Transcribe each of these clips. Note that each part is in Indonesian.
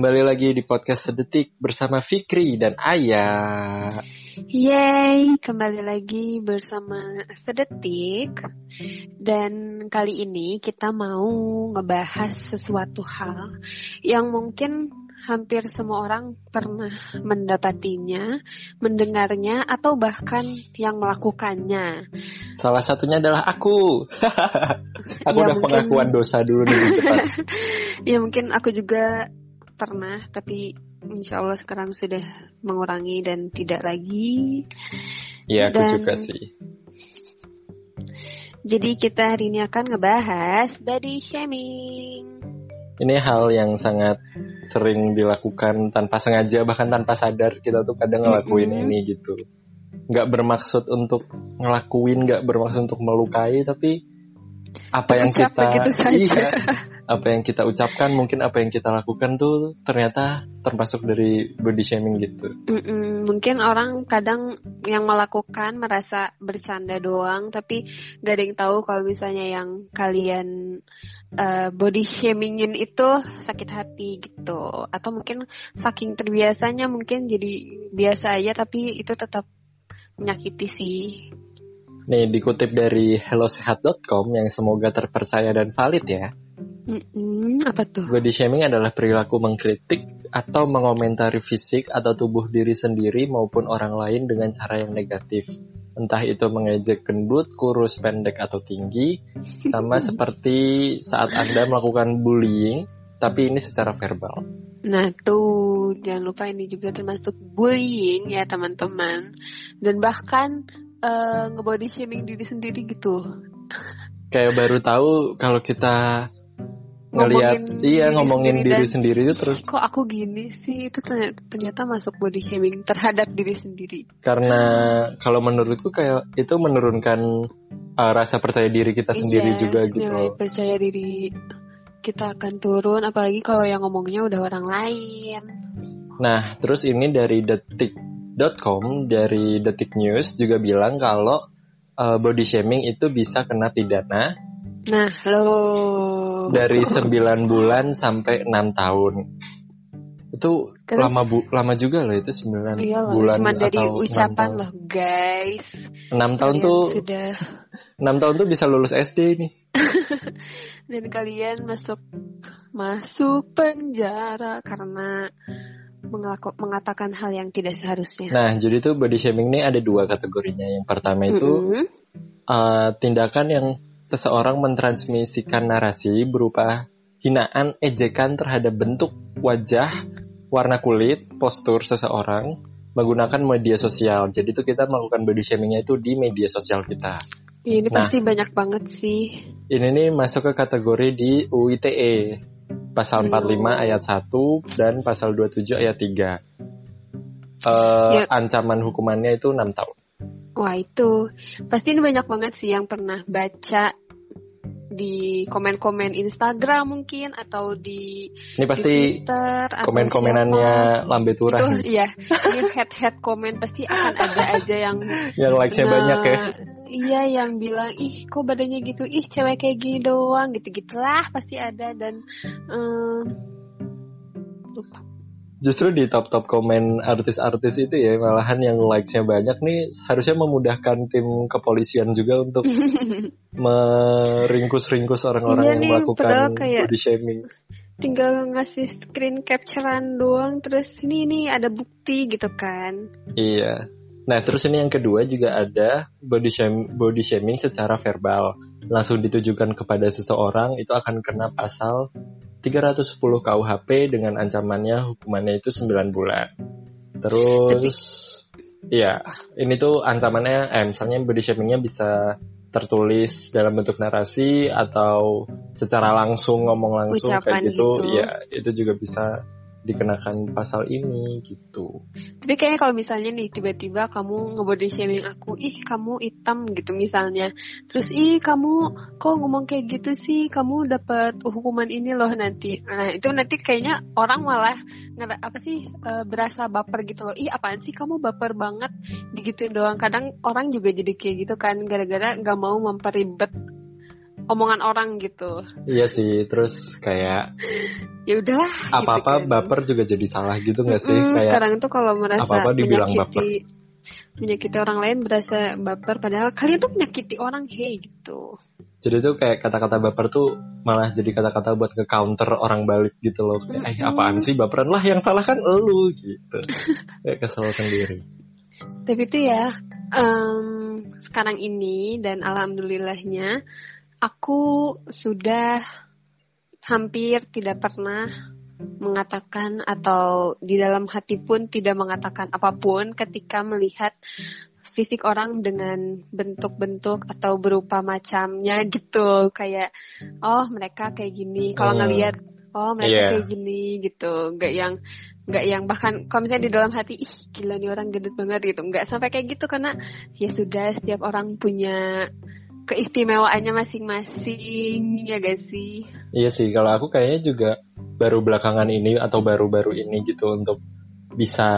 Kembali lagi di podcast Sedetik bersama Fikri dan Ayah. Yeay, kembali lagi bersama Sedetik. Dan kali ini kita mau ngebahas sesuatu hal yang mungkin hampir semua orang pernah mendapatinya, mendengarnya, atau bahkan yang melakukannya. Salah satunya adalah aku. aku Ya, udah mungkin- pengakuan dosa dulu nih di depan. Ya mungkin aku juga pernah, tapi insya Allah sekarang sudah mengurangi dan tidak lagi. Iya, aku Dan- juga sih. Jadi kita hari ini akan ngebahas body shaming. Ini hal yang sangat sering dilakukan tanpa sengaja bahkan tanpa sadar kita tuh kadang ngelakuin Mm-mm. ini gitu. Nggak bermaksud untuk ngelakuin, nggak bermaksud untuk melukai, tapi apa Tapi yang kita gitu saja. Iya, apa yang kita ucapkan mungkin apa yang kita lakukan tuh ternyata termasuk dari body shaming gitu. Mm-mm, mungkin orang kadang yang melakukan merasa bercanda doang, tapi gak ada yang tahu kalau misalnya yang kalian uh, body shamingin itu sakit hati gitu, atau mungkin saking terbiasanya mungkin jadi biasa aja, tapi itu tetap menyakiti sih. Nih dikutip dari hellosehat.com yang semoga terpercaya dan valid ya. Mm-mm, apa tuh? Body shaming adalah perilaku mengkritik atau mengomentari fisik atau tubuh diri sendiri maupun orang lain dengan cara yang negatif. Entah itu mengejek gendut, kurus, pendek, atau tinggi. Sama seperti saat Anda melakukan bullying, tapi ini secara verbal. Nah tuh jangan lupa ini juga termasuk bullying ya teman-teman, dan bahkan uh, ngebody shaming diri sendiri gitu. Kayak baru tahu kalau kita ngelihat iya ngomongin sendiri diri dan- sendiri itu terus kok aku gini sih? Itu ternyata, ternyata masuk body shaming terhadap diri sendiri. Karena kalau menurutku kayak itu menurunkan uh, rasa percaya diri kita sendiri Iya, juga gitu. nilai percaya diri kita akan turun apalagi kalau yang ngomongnya udah orang lain. Nah, terus ini dari detik.com dari Detik News juga bilang kalau uh, body shaming itu bisa kena pidana nah lo dari 9 bulan sampai 6 tahun. Itu Terus? lama bu lama juga loh itu 9 iya loh bulan cuma dari atau 6 ucapan loh guys 6 tahun Kalian tuh sudah 6 tahun tuh bisa lulus SD nih. dan kalian masuk masuk penjara karena mengelaku- mengatakan hal yang tidak seharusnya Nah, jadi tuh body shaming ini ada dua kategorinya. Yang pertama itu Mm-mm. uh, tindakan yang seseorang mentransmisikan narasi berupa hinaan, ejekan terhadap bentuk wajah, warna kulit, postur seseorang menggunakan media sosial. Jadi itu kita melakukan body shamingnya itu di media sosial kita. Ini Nah. pasti banyak banget sih Ini nih masuk ke kategori di UITE pasal Hmm. 45 ayat 1 dan pasal 27 ayat 3. Eh, Ya. Ancaman hukumannya itu 6 tahun. Wah itu pasti ini banyak banget sih yang pernah baca di komen-komen Instagram mungkin atau di, Ini di pasti Twitter atau komen-komenannya Lambe. Turah itu nih, iya ini head head komen pasti akan ada aja yang yang likes-nya nah, banyak ya. iya yang bilang ih kok badannya gitu ih cewek kayak gini doang gitu gitulah pasti ada dan eh, lupa Justru di top-top komen artis-artis itu ya malahan yang likes-nya banyak nih harusnya memudahkan tim kepolisian juga untuk meringkus-ringkus orang-orang Iya yang nih, melakukan kayak- body shaming. tinggal ngasih screen capturean doang terus ini nih ada bukti gitu kan Iya. Nah, terus ini yang kedua juga ada body shaming, body shaming secara verbal. Langsung ditujukan kepada seseorang itu akan kena pasal 310 KUHP dengan ancamannya hukumannya itu 9 bulan. Terus ya, ini tuh ancamannya eh misalnya body shamingnya bisa tertulis dalam bentuk narasi atau secara langsung ngomong langsung Ucapan kayak gitu, gitu. ya itu juga bisa dikenakan pasal ini gitu. Tapi kayaknya kalau misalnya nih tiba-tiba kamu ngebody shaming aku, ih kamu hitam gitu misalnya. Terus ih kamu kok ngomong kayak gitu sih, kamu dapat hukuman ini loh nanti. Nah itu nanti kayaknya orang malah apa sih eh, berasa baper gitu loh. Ih apaan sih kamu baper banget digituin doang. Kadang orang juga jadi kayak gitu kan gara-gara nggak mau memperibet omongan orang gitu. Iya sih terus kayak ya udahlah apa apa gitu baper juga jadi salah gitu nggak sih? Mm, kayak sekarang tuh kalau merasa apa-apa dibilang menyakiti menyakiti orang lain berasa baper padahal kalian tuh menyakiti orang hey gitu. Jadi tuh kayak kata-kata baper tuh malah jadi kata-kata buat ke counter orang balik gitu loh. Kayak, eh Mm-mm. apaan sih baperan? Lah yang salah kan elu gitu. Kayak kesel sendiri. Tapi itu ya em, sekarang ini dan alhamdulillahnya aku sudah hampir tidak pernah mengatakan atau di dalam hati pun tidak mengatakan apa pun ketika melihat fisik orang dengan bentuk-bentuk atau berupa macamnya gitu kayak oh mereka kayak gini kalau Hmm. ngelihat oh mereka Iya. kayak gini gitu nggak yang nggak yang bahkan kalau misalnya di dalam hati ih gila nih orang gendut banget gitu nggak sampai kayak gitu karena ya sudah setiap orang punya keistimewaannya masing-masing ya gak sih? Iya sih kalau aku kayaknya juga baru belakangan ini atau baru-baru ini gitu untuk bisa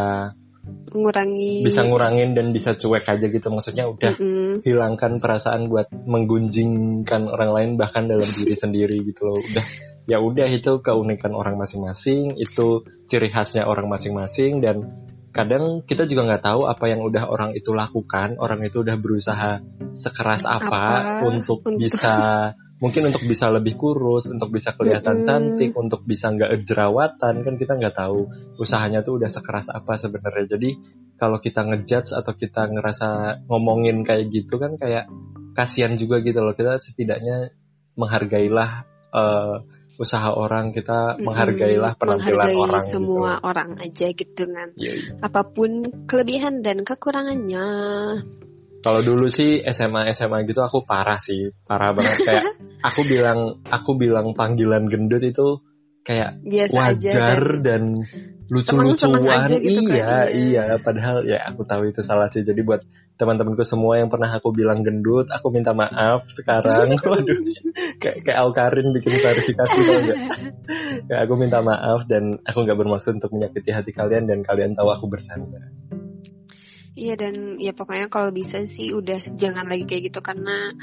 mengurangi. bisa ngurangin dan bisa cuek aja gitu. Maksudnya udah Mm-mm. hilangkan perasaan buat menggunjingkan orang lain bahkan dalam diri sendiri gitu loh. Udah ya udah itu keunikan orang masing-masing itu ciri khasnya orang masing-masing dan kadang kita juga nggak tahu apa yang udah orang itu lakukan orang itu udah berusaha sekeras apa, Apa? untuk, untuk- bisa mungkin untuk bisa lebih kurus untuk bisa kelihatan Mm-mm. cantik untuk bisa nggak jerawatan kan kita nggak tahu usahanya tuh udah sekeras apa sebenarnya. Jadi kalau kita ngejudge atau kita ngerasa ngomongin kayak gitu kan kayak kasihan juga gitu loh. Kita setidaknya menghargailah eh, usaha orang kita Mm-mm. menghargailah penampilan Menghargai orang semua gitu. orang aja gitu kan Iya, iya. apa pun kelebihan dan kekurangannya Kalau dulu sih SMA SMA gitu aku parah sih parah banget kayak aku bilang aku bilang panggilan gendut itu kayak biasa aja wajar dan dan lucu-lucuan. Gitu kan, iya iya. iya. Padahal ya aku tahu itu salah sih. Jadi buat teman-temanku semua yang pernah aku bilang gendut aku minta maaf sekarang. Waduh. Kayak kayak Alkarin bikin klarifikasi tau gak kayak aku minta maaf dan aku nggak bermaksud untuk menyakiti hati kalian dan kalian tahu aku bercanda. Iya dan ya pokoknya kalau bisa sih udah jangan lagi kayak gitu karena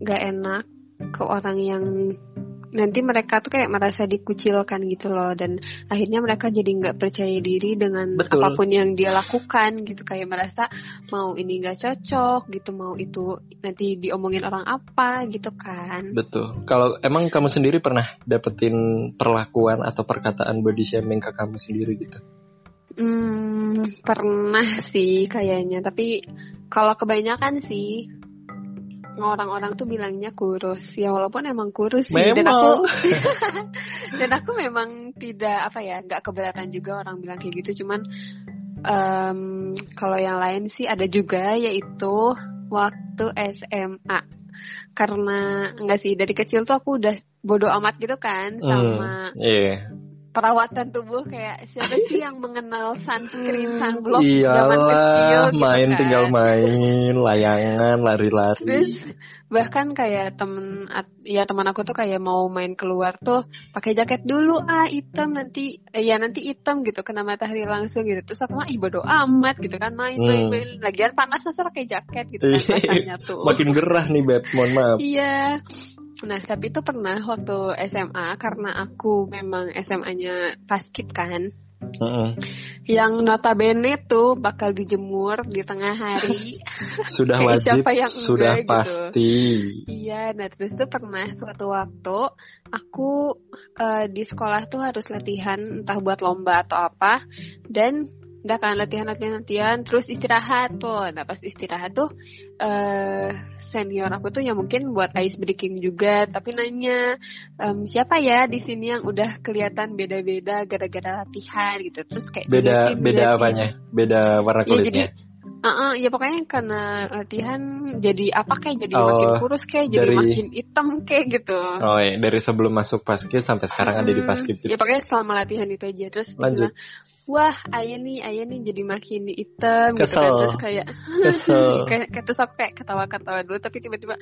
nggak enak ke orang yang nanti mereka tuh kayak merasa dikucilkan gitu loh dan akhirnya mereka jadi nggak percaya diri dengan Betul. apa pun yang dia lakukan gitu. Kayak merasa mau ini nggak cocok gitu mau itu nanti diomongin orang apa gitu kan. Betul. Kalau emang kamu sendiri pernah dapetin perlakuan atau perkataan body shaming ke kamu sendiri gitu? Hmm, pernah sih kayaknya, tapi kalau kebanyakan sih orang-orang tuh bilangnya kurus. Ya walaupun emang kurus sih dan aku dan aku memang tidak apa ya, nggak keberatan juga orang bilang kayak gitu. Cuman em, kalau yang lain sih ada juga yaitu waktu SMA. Karena enggak sih dari kecil tuh aku udah bodoh amat gitu kan sama Hmm, iya perawatan tubuh kayak siapa sih yang mengenal sunscreen sunblock zaman kecil Iyalah, gitu main kan. tinggal main, layangan, lari-lari. Terus bahkan kayak temen ya teman aku tuh kayak mau main keluar tuh pakai jaket dulu ah hitam nanti eh, ya nanti hitam gitu kena matahari langsung gitu terus aku mah ih bodo amat gitu kan main main, Hmm. main. lagian panas masa pakai jaket gitu kan rasanya tuh Makin gerah nih, Beb. Mohon maaf. Iya. Nah, tapi itu pernah waktu SMA karena aku memang SMA-nya paskib kan. Mm-mm. Yang notabene tuh bakal dijemur di tengah hari. Sudah Kayak wajib, siapa yang sudah enggak gitu. pasti. iya, nah terus tuh pernah suatu waktu aku eh, di sekolah tuh harus latihan entah buat lomba atau apa dan udah kan latihan latihan latihan terus istirahat tuh nah pas istirahat tuh eh senior aku tuh ya mungkin buat ice breaking juga tapi nanya "Em, siapa ya di sini yang udah kelihatan beda-beda gara-gara latihan gitu terus kayak Beda beda diliatin. apanya? Beda warna Ya, kulitnya. jadi Uh-uh, ya pokoknya karena latihan jadi apa kayak jadi Oh, makin kurus kayak jadi dari- makin hitam kayak gitu. Oh iya, dari sebelum masuk paskib sampai sekarang ada di Hmm, paskib Ya gitu. pokoknya selama latihan itu aja terus Lanjut. bilang, wah ayah nih ayah nih jadi makin hitam gitu kan terus kayak kayak terus aku kayak ketawa-ketawa dulu tapi tiba-tiba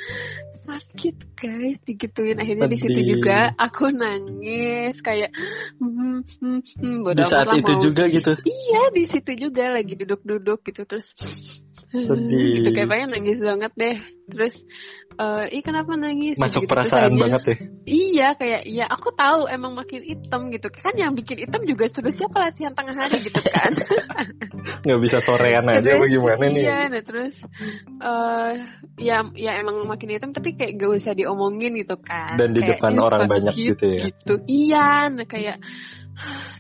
sakit guys digituin. Akhirnya di situ juga aku nangis kayak hmm, hmm, hmm, bodo Di saat lah itu mau juga gitu. Iya di situ juga lagi duduk-duduk gitu terus Sedih. gitu kayak pengen nangis banget deh terus eh ih kenapa nangis Masuk gitu, terus perasaan akhirnya- banget ya. iya kayak iya aku tahu emang makin hitam gitu kan yang bikin hitam juga suruh siapa latihan tengah hari gitu kan Nggak bisa sorean aja Terus, bagaimana nih. Iya, nah terus eh ya ya emang makin hitam tapi kayak gak usah diomongin gitu kan. Dan di Kayak, depan "Ih, orang banyak gitu ya." Gitu. Iya, nah kayak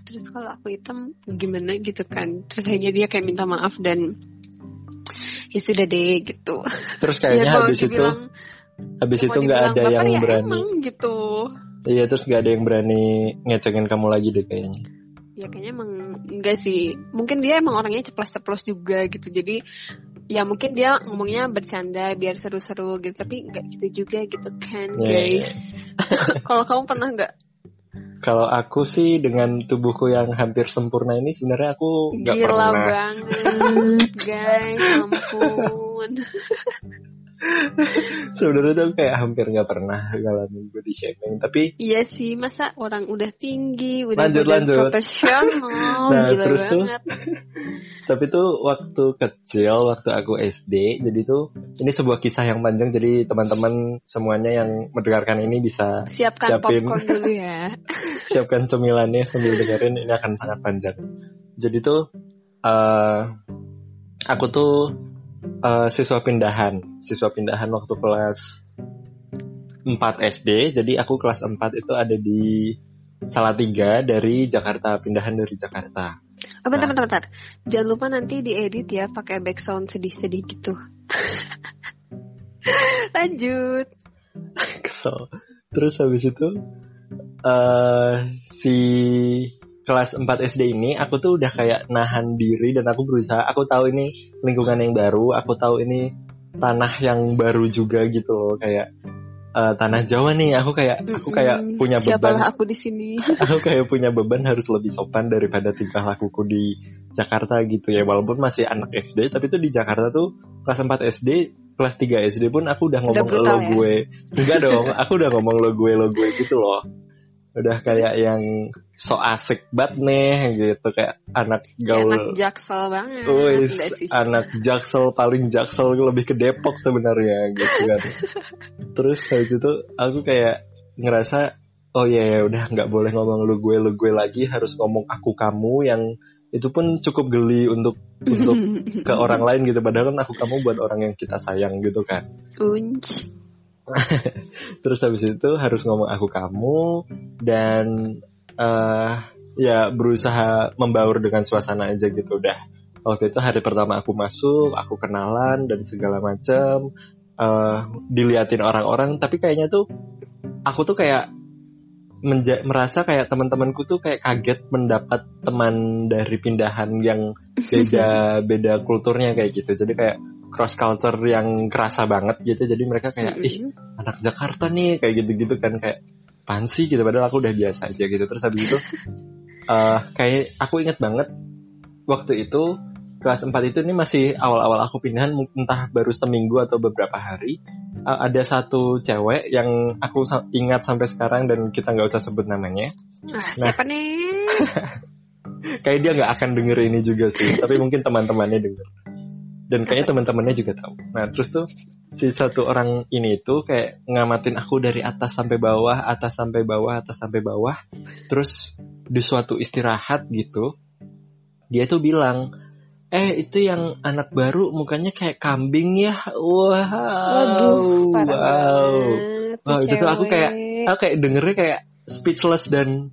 terus kalau aku hitam gimana gitu kan. Terus akhirnya dia kayak minta maaf dan ya sudah deh gitu. Terus ya kayaknya mau habis itu habis itu nggak ada yang ya berani. emang gitu. Iya terus nggak ada yang berani ngecengin kamu lagi deh kayaknya. Ya kayaknya emang enggak sih. Mungkin dia emang orangnya ceplos-ceplos juga gitu. Jadi ya mungkin dia ngomongnya bercanda biar seru-seru gitu. Tapi enggak gitu juga gitu kan Iya, guys. Kalau kamu pernah nggak? Kalau aku sih dengan tubuhku yang hampir sempurna ini sebenarnya aku nggak Gila pernah. banget guys. Ampun. Sebenarnya tuh kayak hampir nggak pernah ngalamin body shaming. Tapi Iya sih, masa orang udah tinggi, udah Lanjut, lanjut. profesional, Nah, gila terus tuh, tapi tuh waktu kecil, waktu aku SD, jadi tuh ini sebuah kisah yang panjang. Jadi teman-teman semuanya yang mendengarkan ini bisa Siapkan siapin. popcorn dulu ya. siapkan cemilannya sambil dengerin ini akan sangat panjang. Jadi tuh eh aku tuh eh, siswa pindahan, siswa pindahan waktu kelas 4 SD. Jadi aku kelas 4 itu ada di Salatiga dari Jakarta, pindahan dari Jakarta. Oh, bentar, Nah. bentar, bentar. Jangan lupa nanti diedit ya pakai background sedih-sedih gitu. Lanjut. Kesel. Terus habis itu eh si kelas 4 SD ini aku tuh udah kayak nahan diri dan aku berusaha. Aku tahu ini lingkungan yang baru, aku tahu ini tanah yang baru juga gitu loh. Kayak eh, tanah Jawa nih aku kayak aku kayak punya beban. Siapalah aku di sini. aku kayak punya beban harus lebih sopan daripada tingkah lakuku di Jakarta gitu ya. Walaupun masih anak SD tapi tuh di Jakarta tuh kelas 4 SD kelas 3 SD pun aku udah ngomong brutal lo ya? gue. Enggak dong aku udah ngomong lo gue lo gue gitu loh udah kayak yang so asik banget nih gitu kayak anak Kayak gaul anak jaksel banget. Sih. anak jaksel paling jaksel lebih ke Depok sebenarnya gitu kan. Terus habis itu aku kayak ngerasa oh ya ya udah nggak boleh ngomong lu gue lu gue lagi harus ngomong aku kamu yang itu pun cukup geli untuk untuk ke orang lain gitu padahal kan aku kamu buat orang yang kita sayang gitu kan. Unc. Terus habis itu harus ngomong aku kamu dan eh ya berusaha membaur dengan suasana aja gitu udah. Waktu itu hari pertama aku masuk, aku kenalan dan segala macam eh diliatin orang-orang tapi kayaknya tuh aku tuh kayak menja- merasa kayak teman-temanku tuh kayak kaget mendapat teman dari pindahan yang beda beda kulturnya kayak gitu. Jadi kayak cross culture yang kerasa banget gitu. Jadi mereka kayak ih anak Jakarta nih kayak gitu-gitu kan kayak pansi gitu. Padahal aku udah biasa aja gitu. Terus habis itu eh kayak aku inget banget waktu itu kelas 4 itu ini masih awal-awal aku pindahan entah baru seminggu atau beberapa hari Eh, ada satu cewek yang aku sa- ingat sampai sekarang dan kita nggak usah sebut namanya. Ah, siapa nih? kayak dia nggak akan denger ini juga sih tapi mungkin teman-temannya denger dan kayaknya teman-temannya juga tahu. Nah terus tuh si satu orang ini tuh kayak ngamatin aku dari atas sampai bawah atas sampai bawah atas sampai bawah. Terus di suatu istirahat gitu dia tuh bilang eh itu yang anak baru mukanya kayak kambing ya? Wow Waduh, parah wow. banget. Wow, itu tuh aku kayak- aku kayak dengernya kayak speechless dan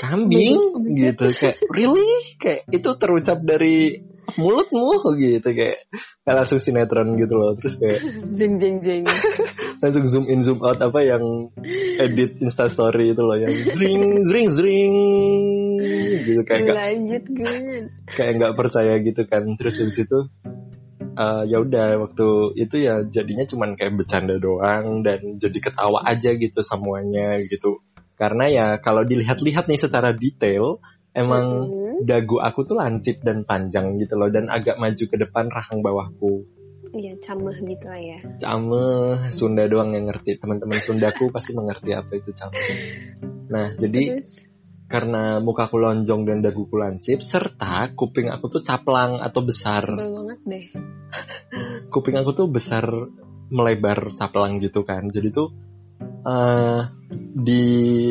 kambing my God. gitu. Kayak really? Kayak itu terucap dari mulutmu gitu kayak kayak langsung sinetron gitu loh terus kayak jeng jeng jeng. langsung zoom in zoom out apa yang edit instastory itu loh yang zring zring zring gitu kayak nggak Lanjut Gun. kayak nggak percaya gitu kan terus habis itu eh, ya udah waktu itu ya jadinya cuman kayak bercanda doang dan jadi ketawa aja gitu semuanya gitu karena ya kalau dilihat-lihat nih secara detail emang Mm-mm. dagu aku tuh lancip dan panjang gitu loh dan agak maju ke depan rahang bawahku Iya camah gitu lah ya. Cameh Sunda doang yang ngerti teman-teman Sundaku pasti mengerti apa itu cameh nah jadi Terus karena mukaku lonjong dan daguku lancip serta kuping aku tuh caplang atau besar sebel banget deh. kuping aku tuh besar melebar caplang gitu kan jadi tuh uh, di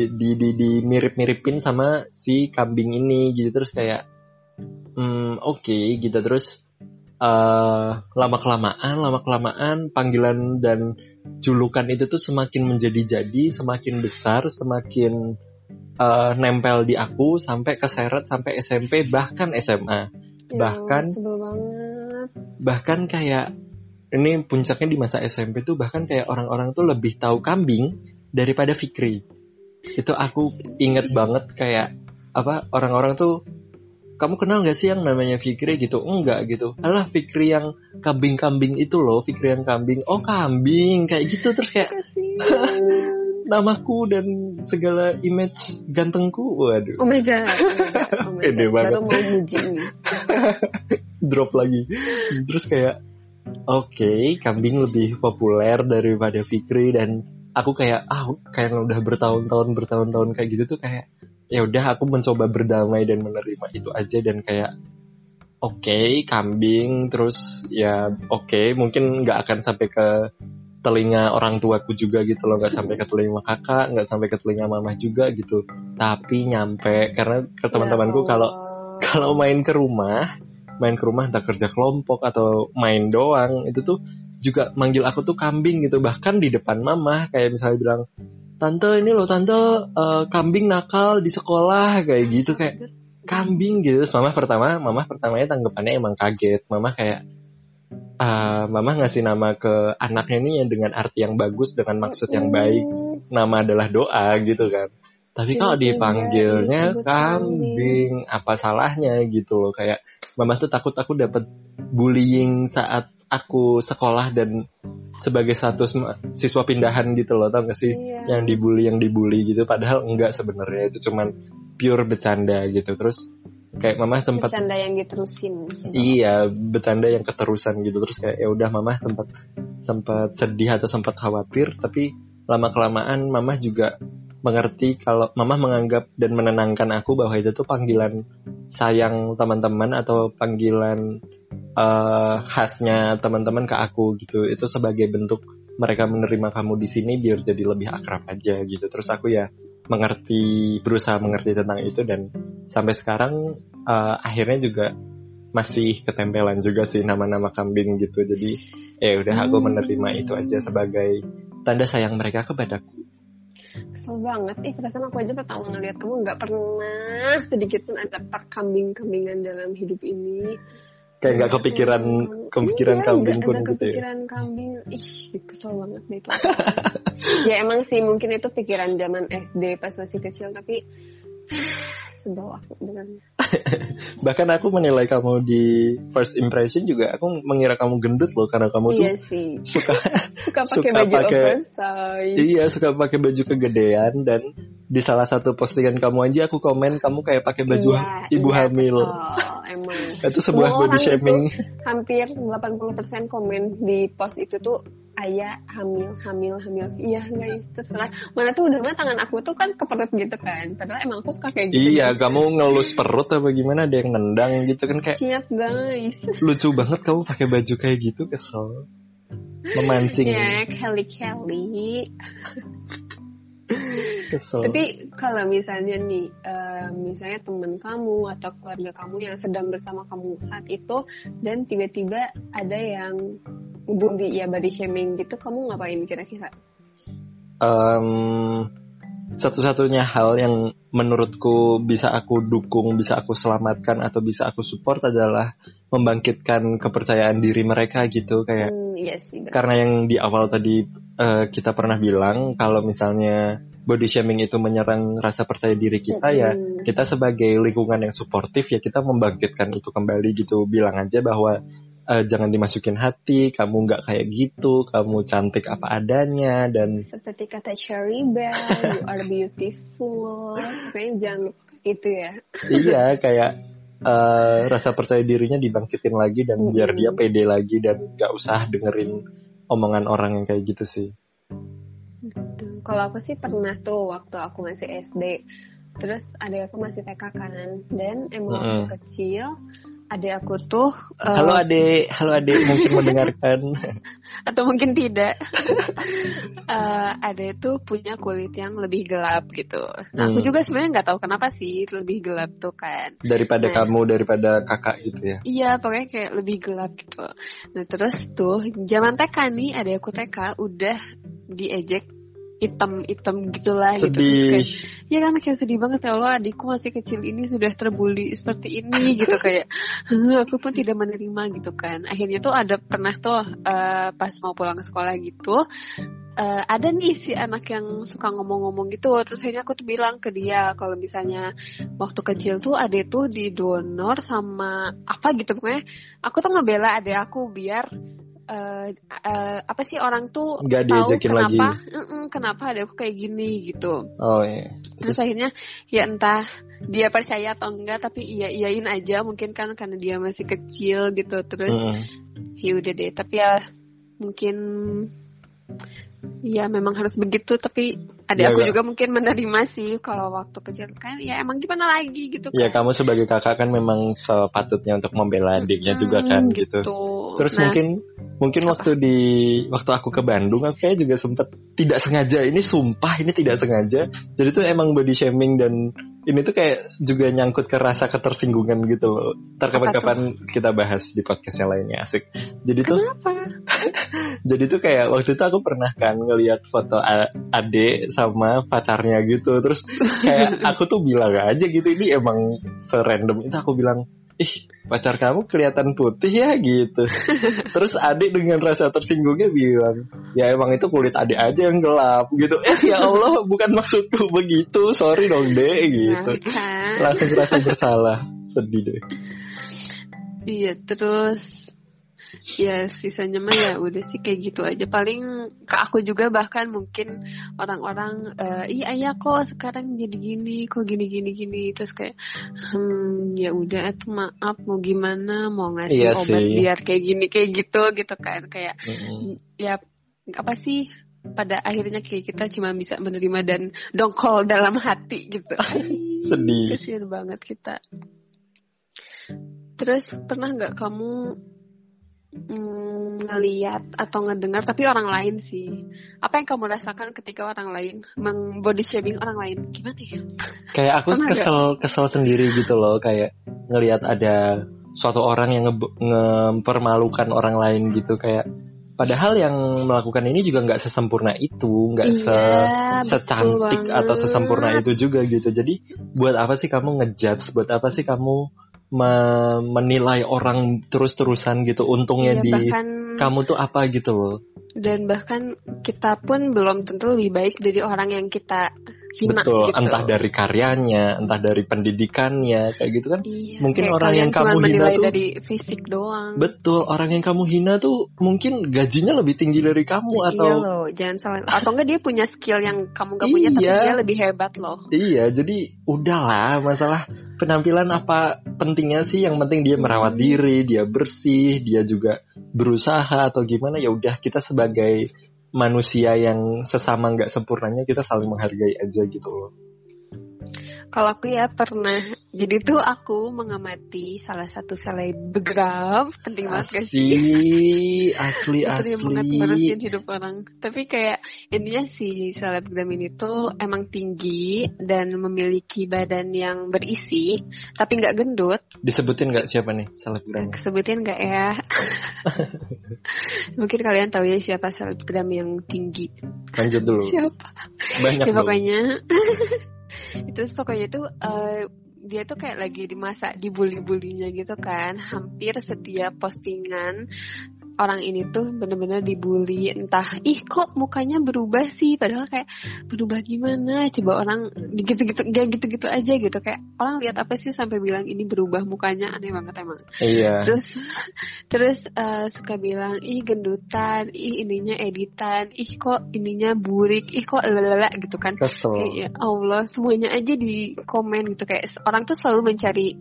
di di di mirip miripin sama si kambing ini gitu. Terus kayak hmm, oke okay, gitu. Terus uh, lama kelamaan lama kelamaan panggilan dan julukan itu tuh semakin menjadi-jadi semakin besar semakin uh, nempel di aku sampai keseret sampai SMP bahkan SMA ya, bahkan bahkan kayak ini puncaknya di masa SMP tuh bahkan kayak orang-orang tuh lebih tahu kambing daripada Fikri. Itu aku inget banget kayak apa orang-orang tuh kamu kenal gak sih yang namanya Fikri gitu? Enggak gitu. Alah Fikri yang kambing-kambing itu loh, Fikri yang kambing. Oh kambing kayak gitu terus kayak namaku dan segala image gantengku. Waduh. Oh my god. Oh my god. Baru mau muji Drop lagi. Terus kayak oke okay, kambing lebih populer daripada Fikri dan aku kayak ah kayak udah bertahun-tahun bertahun-tahun kayak gitu tuh kayak ya udah aku mencoba berdamai dan menerima itu aja dan kayak oke okay, kambing terus ya oke okay, mungkin nggak akan sampai ke telinga orang tuaku juga gitu loh nggak sampai ke telinga kakak nggak sampai ke telinga mama juga gitu. Tapi nyampe karena ke teman-temanku ya kalau kalau main ke rumah main ke rumah entah kerja kelompok atau main doang itu tuh juga manggil aku tuh kambing gitu. Bahkan di depan mama kayak misalnya bilang tante ini loh tante uh, kambing nakal di sekolah kayak gitu kayak kambing gitu. Terus mama pertama mama pertamanya tanggapannya emang kaget. Mama kayak uh, mama ngasih nama ke anaknya ini dengan arti yang bagus dengan maksud yang baik. Nama adalah doa gitu kan. Tapi kalau dipanggilnya kambing? Apa salahnya gitu loh kayak mama tuh takut aku dapat bullying saat aku sekolah dan sebagai satu siswa pindahan gitu loh tau gak sih? Iya. yang dibully yang dibully gitu. Padahal enggak sebenarnya itu cuman pure bercanda gitu. Terus kayak mama sempat bercanda yang diterusin iya bercanda yang keterusan gitu. Terus kayak ya udah mama sempat sempat sedih atau sempat khawatir. Tapi lama kelamaan mama juga mengerti kalau mama menganggap dan menenangkan aku bahwa itu tuh panggilan sayang teman-teman atau panggilan uh, khasnya teman-teman ke aku gitu itu sebagai bentuk mereka menerima kamu di sini biar jadi lebih akrab aja gitu. Terus aku ya mengerti berusaha mengerti tentang itu dan sampai sekarang uh, akhirnya juga masih ketempelan juga sih nama-nama kambing gitu. Jadi ya udah aku menerima itu aja sebagai tanda sayang mereka kepadaku kesel banget ih perasaan aku aja pertama ngeliat kamu nggak pernah sedikit pun ada kambing-kambingan dalam hidup ini kayak nggak kepikiran kepikiran iya, kambing pun gitu ya? kepikiran ya. kambing ih kesel banget deh itu ya emang sih mungkin itu pikiran zaman SD pas masih kecil tapi sebel aku dengannya. Bahkan aku menilai kamu di first impression juga aku mengira kamu gendut loh karena kamu iya tuh sih. suka suka pakai baju pake, oversize. Iya, suka pakai baju kegedean dan di salah satu postingan kamu aja aku komen kamu kayak pakai baju iya, ibu iya, hamil. Emang. itu sebuah Semua body shaming. hampir 80% komen di post itu tuh ayah hamil hamil hamil iya guys terserah mana tuh udah mah tangan aku tuh kan ke perut gitu kan padahal emang aku suka kayak gitu iya gitu. kamu ngelus perut apa gimana ada yang nendang gitu kan kayak siap guys lucu banget kamu pakai baju kayak gitu kesel memancing ya Kelly Kelly Kesel. Tapi kalau misalnya nih, uh, misalnya teman kamu atau keluarga kamu yang sedang bersama kamu saat itu, dan tiba-tiba ada yang bully ya body shaming gitu, kamu ngapain kira-kira? Um, satu-satunya hal yang menurutku bisa aku dukung, bisa aku selamatkan atau bisa aku support adalah membangkitkan kepercayaan diri mereka gitu kayak. Hmm, iya sih, karena yang di awal tadi uh, kita pernah bilang kalau misalnya body shaming itu menyerang rasa percaya diri kita mm -hmm. ya kita sebagai lingkungan yang suportif ya kita membangkitkan itu kembali gitu bilang aja bahwa uh, jangan dimasukin hati kamu nggak kayak gitu kamu cantik apa adanya dan seperti kata Cherry Bell you are beautiful kayaknya jangan itu ya iya kayak uh, rasa percaya dirinya dibangkitin lagi dan mm -hmm. biar dia pede lagi dan nggak usah dengerin omongan orang yang kayak gitu sih kalau aku sih pernah tuh waktu aku masih SD. Terus ada aku masih TK kan. Dan emang mm -hmm. waktu kecil adik aku tuh uh, Halo adik, halo adik mungkin mendengarkan. atau mungkin tidak. uh, adik tuh punya kulit yang lebih gelap gitu. Nah, aku Hmm. juga sebenarnya nggak tahu kenapa sih lebih gelap tuh kan. Daripada Nah. kamu, daripada kakak gitu ya. Iya, pokoknya kayak lebih gelap gitu. Nah, terus tuh zaman TK nih, ada aku TK udah diejek hitam-hitam gitulah gitu. Terus kayak, ya kan kayak sedih banget ya Allah, adikku masih kecil ini sudah terbuli seperti ini gitu kayak "Huh, aku pun tidak menerima gitu kan. Akhirnya tuh ada pernah tuh eh, pas mau pulang ke sekolah gitu eh, ada nih si anak yang suka ngomong-ngomong gitu terus akhirnya aku tuh bilang ke dia kalau misalnya waktu kecil tuh ade tuh didonor sama apa gitu pokoknya aku tuh ngebela ade aku biar eh, eh, apa sih orang tuh Nggak tahu kenapa lagi. "Mm-mm, kenapa ade aku kayak gini gitu Oh iya. terus akhirnya ya entah dia percaya atau enggak tapi iya iyain aja mungkin kan karena dia masih kecil gitu terus Mm-mm. ya udah deh tapi ya mungkin ya memang harus begitu tapi ada Ya, aku Kak. juga mungkin menerima sih kalau waktu kecil kan ya emang gimana lagi gitu Ya kan kamu sebagai kakak kan memang sepatutnya untuk membela adiknya juga kan Hmm, gitu. gitu Terus Nah, mungkin mungkin Apa? waktu di waktu aku ke Bandung aku kayak juga sempet tidak sengaja ini sumpah ini tidak sengaja. Jadi tuh emang body shaming dan ini tuh kayak juga nyangkut ke rasa ketersinggungan gitu loh. Ntar Apa kapan-kapan kita bahas di podcast yang lainnya asik. Jadi tuh kenapa jadi tuh kayak waktu itu aku pernah kan ngelihat foto ade sama pacarnya gitu. Terus kayak aku tuh bilang aja gitu ini emang serandom itu aku bilang ih pacar kamu kelihatan putih ya gitu. Terus adik dengan rasa tersinggungnya bilang ya emang itu kulit adik aja yang gelap gitu. Eh ya Allah bukan maksudku begitu. Sorry dong deh gitu. Nah kan. Langsung rasa bersalah. Sedih deh. Iya terus ya sisanya mah ya udah sih kayak gitu aja. Paling ke aku juga bahkan mungkin orang-orang eh, iya ayah kok sekarang jadi gini kok gini gini gini. Terus kayak hmm ya udah itu maaf mau gimana? Mau ngasih Iya obat sih. biar kayak gini kayak gitu gitu kan. Kayak Mm-mm. ya apa sih pada akhirnya kayak kita cuma bisa menerima dan dongkol dalam hati gitu. Sedih. Kasian banget kita. Terus pernah nggak kamu mm, ngeliat atau ngedengar tapi orang lain sih. Apa yang kamu rasakan ketika orang lain meng body shaming orang lain? Gimana ya? Kayak aku Pernah kesel kesel sendiri gitu loh kayak ngelihat ada suatu orang yang nge- ngepermalukan orang lain gitu. Kayak padahal yang melakukan ini juga nggak sesempurna itu nggak se iya betul secantik atau sesempurna itu juga gitu. Jadi buat apa sih kamu ngejudge? Buat apa sih kamu me- menilai orang terus-terusan gitu untungnya Iya, di bahkan kamu tuh apa gitu loh dan bahkan kita pun belum tentu lebih baik dari orang yang kita hina betul gitu. entah dari karyanya entah dari pendidikannya kayak gitu kan Iya, Mungkin orang yang kamu hina tuh- dari fisik doang. betul orang yang kamu hina tuh mungkin gajinya lebih tinggi dari kamu atau Iya loh, jangan salah. Atau enggak dia punya skill yang kamu gak punya, tapi Iya. dia lebih hebat loh. Iya, jadi udahlah masalah penampilan apa pentingnya sih? Yang penting dia merawat diri, dia bersih, dia juga berusaha atau gimana ya udah kita sebagai manusia yang sesama nggak sempurnanya kita saling menghargai aja gitu loh. Kalau aku ya pernah. Jadi tuh aku mengamati salah satu selebgram, penting banget gak sih? Asli, asli, dia banget ngurusin asli. hidup orang. Tapi kayak intinya si selebgram ini tuh emang tinggi dan memiliki badan yang berisi, tapi nggak gendut. Disebutin nggak siapa nih selebgramnya? Sebutin nggak ya? Mungkin kalian tahu ya siapa selebgram yang tinggi. Lanjut dulu. Siapa? Banyak ya pokoknya itu pokoknya itu eh, dia tuh kayak lagi di masa dibully-bulinya gitu kan. Hampir setiap postingan orang ini tuh bener-bener dibully. Entah ih kok mukanya berubah sih? Padahal kayak berubah gimana? Coba orang gitu-gitu ya gitu-gitu aja gitu. Kayak orang lihat apa sih sampai bilang ini berubah mukanya. Aneh banget emang. Iya. terus terus eh, suka bilang ih gendutan. Ih ininya editan. Ih kok ininya burik. Ih kok lalala gitu kan. Kesel. kayak ya Allah semuanya aja di komen gitu. Kayak orang tuh selalu mencari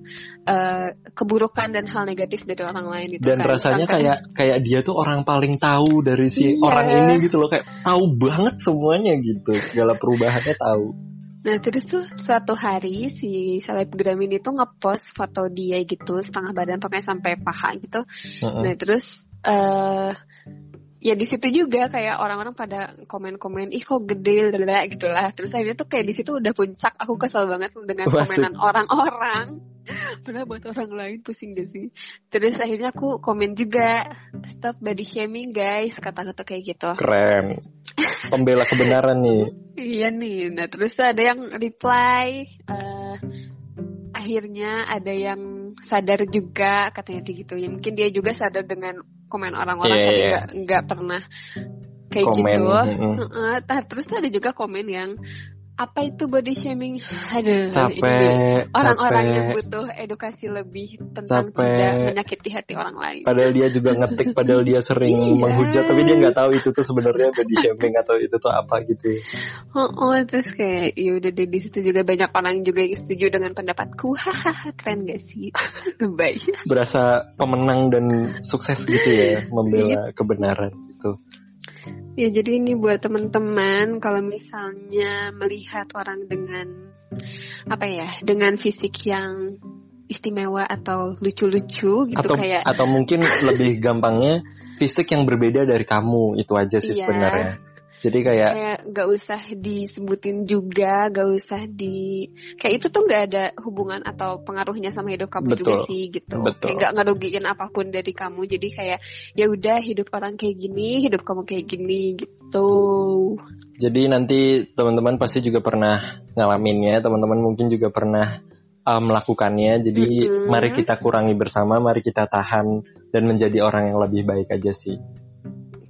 eh, keburukan dan hal negatif dari orang lain gitu Dan kan. rasanya Sampai- kayak kayak dia tuh orang paling tahu dari si Iya. orang ini gitu loh kayak tahu banget semuanya gitu segala perubahannya tahu. Nah terus tuh suatu hari si selebgram ini tuh ngepost foto dia gitu setengah badan pokoknya sampai paha gitu. Mm-mm. Nah terus eh ya di situ juga kayak orang-orang pada komen-komen ih kok gede gitu lah. Terus akhirnya tuh kayak di situ udah puncak aku kesel banget dengan komenan orang-orang. Padahal buat orang lain pusing gak sih? Terus akhirnya aku komen juga stop body shaming guys kata-kata kayak gitu. Keren. Pembela kebenaran nih. Iya nih, nah terus ada yang reply, eh, akhirnya ada yang sadar juga katanya kayak gitu. Ya mungkin dia juga sadar dengan komen orang-orang Iya, tapi iya. nggak nggak pernah kayak Komen, gitu. mm-mm. Heeh, nah, terus ada juga komen yang apa itu body shaming? Aduh, Capek, orang-orang yang butuh edukasi lebih tentang Capek. tidak menyakiti hati orang lain. Padahal dia juga ngetik, padahal dia sering Iya. menghujat, tapi dia nggak tahu itu tuh sebenarnya body shaming atau itu tuh apa gitu. Oh, oh, terus kayak ya udah deh di situ juga banyak orang juga yang setuju dengan pendapatku. Hahaha, keren gak sih? Baik. Berasa pemenang dan sukses gitu ya, membela kebenaran gitu. Ya jadi ini buat teman-teman kalau misalnya melihat orang dengan apa ya, dengan fisik yang istimewa atau lucu-lucu gitu Atau kayak atau mungkin lebih gampangnya fisik yang berbeda dari kamu itu aja sih Iya. sebenarnya. Jadi kayak kayak gak usah disebutin juga, gak usah di kayak itu tuh gak ada hubungan atau pengaruhnya sama hidup kamu juga Betul. sih gitu. Betul. Kayak gak ngerugiin apa pun dari kamu. Jadi kayak ya udah hidup orang kayak gini, hidup kamu kayak gini gitu. Jadi nanti teman-teman pasti juga pernah ngalaminnya, teman-teman mungkin juga pernah uh, melakukannya. Jadi Mm-mm. mari kita kurangi bersama, mari kita tahan dan menjadi orang yang lebih baik aja sih.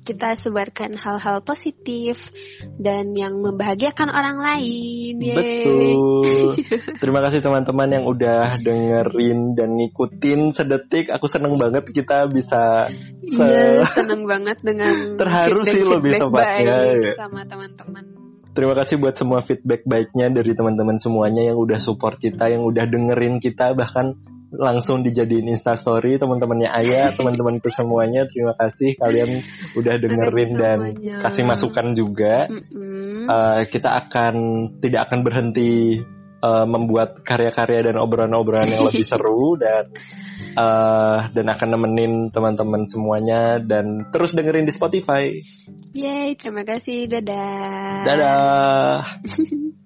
Kita sebarkan hal-hal positif dan yang membahagiakan orang lain. Yeay. Betul. Terima kasih teman-teman yang udah dengerin dan ngikutin sedetik. Aku seneng banget kita bisa se- Iya, seneng banget dengan Terharu sih lebih feedback tepatnya, baik ya. sama teman-teman. Terima kasih buat semua feedback baiknya dari teman-teman semuanya yang udah support kita, yang udah dengerin kita, bahkan langsung dijadiin instastory teman-temannya Ayah, teman-temanku semuanya. Terima kasih kalian udah dengerin dan kasih masukan juga. Mm-mm. Eh, kita akan tidak akan berhenti eh, membuat karya-karya dan obrolan-obrolan yang lebih seru dan eh, dan akan nemenin teman-teman semuanya dan terus dengerin di Spotify. Yeay, terima kasih. Dadah. Dadah.